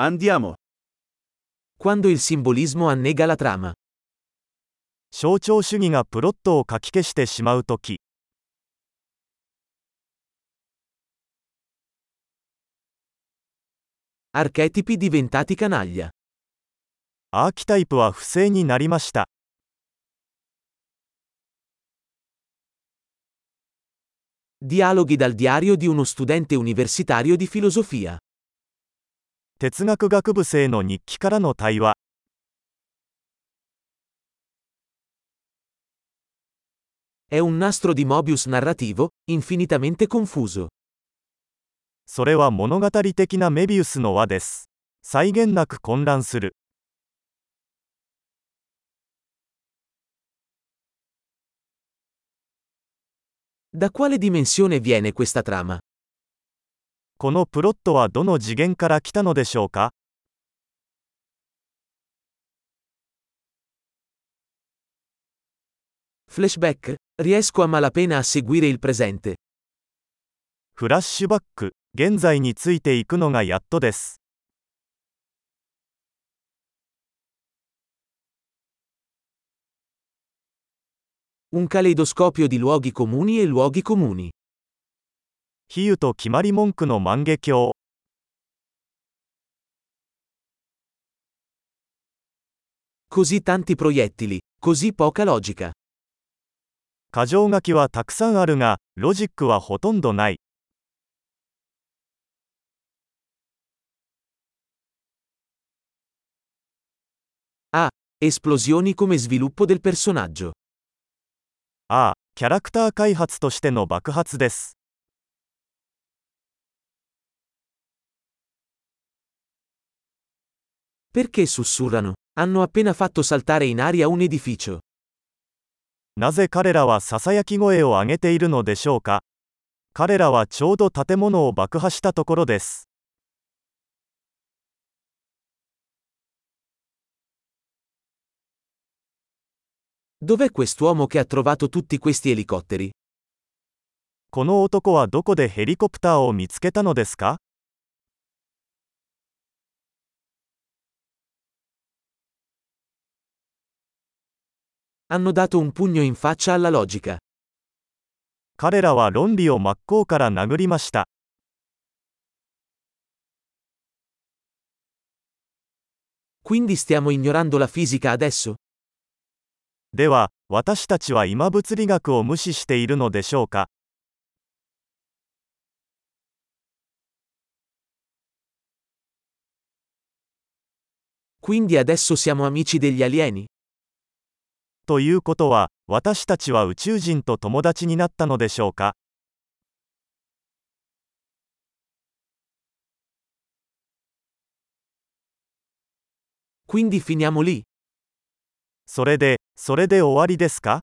Andiamo. Quando il simbolismo annega la trama. 象徴主義がプロットをかき消してしまうとき Archetipi diventati canaglia. アーキタイプは不正になりました Dialoghi dal diario di uno studente universitario di filosofia. 哲学学部生の日記からの対話 È un nastro di Mobius narrativo, infinitamente confuso. それは物語的なメビウスの輪です際限なく混乱する Da quale dimensione viene questa trama? このプロットはどの次元から来たのでしょうか Flashback? Riesco a malapena a seguire il presente. フラッシュバック現在についていくのがやっとです Un caleidoscopio di luoghi comuni e luoghi comuni. 比喩と決まり文句の万華鏡過剰書きはたくさんあるがロジックはほとんどない。あ、esplosioni come sviluppo a。あ、キャラクター開発としての爆発です。Perché su suono, Hanno appena fatto saltare in aria un edificio. なぜ彼らはささやき声を上げているのでしょうか彼らはちょうど建物を爆破したところです。この男はどこでヘリコプターを見つけたのですか Hanno dato un pugno in faccia alla logica. 彼らは論理を真っ向から殴りました Quindi stiamo ignorando la fisica adesso? では私たちは今物理学を無視しているのでしょうか Quindi adesso siamo amici degli alieni? ということは私たちは宇宙人と友達になったのでしょうか？Quindi finiamo lì? それでそれで終わりですか？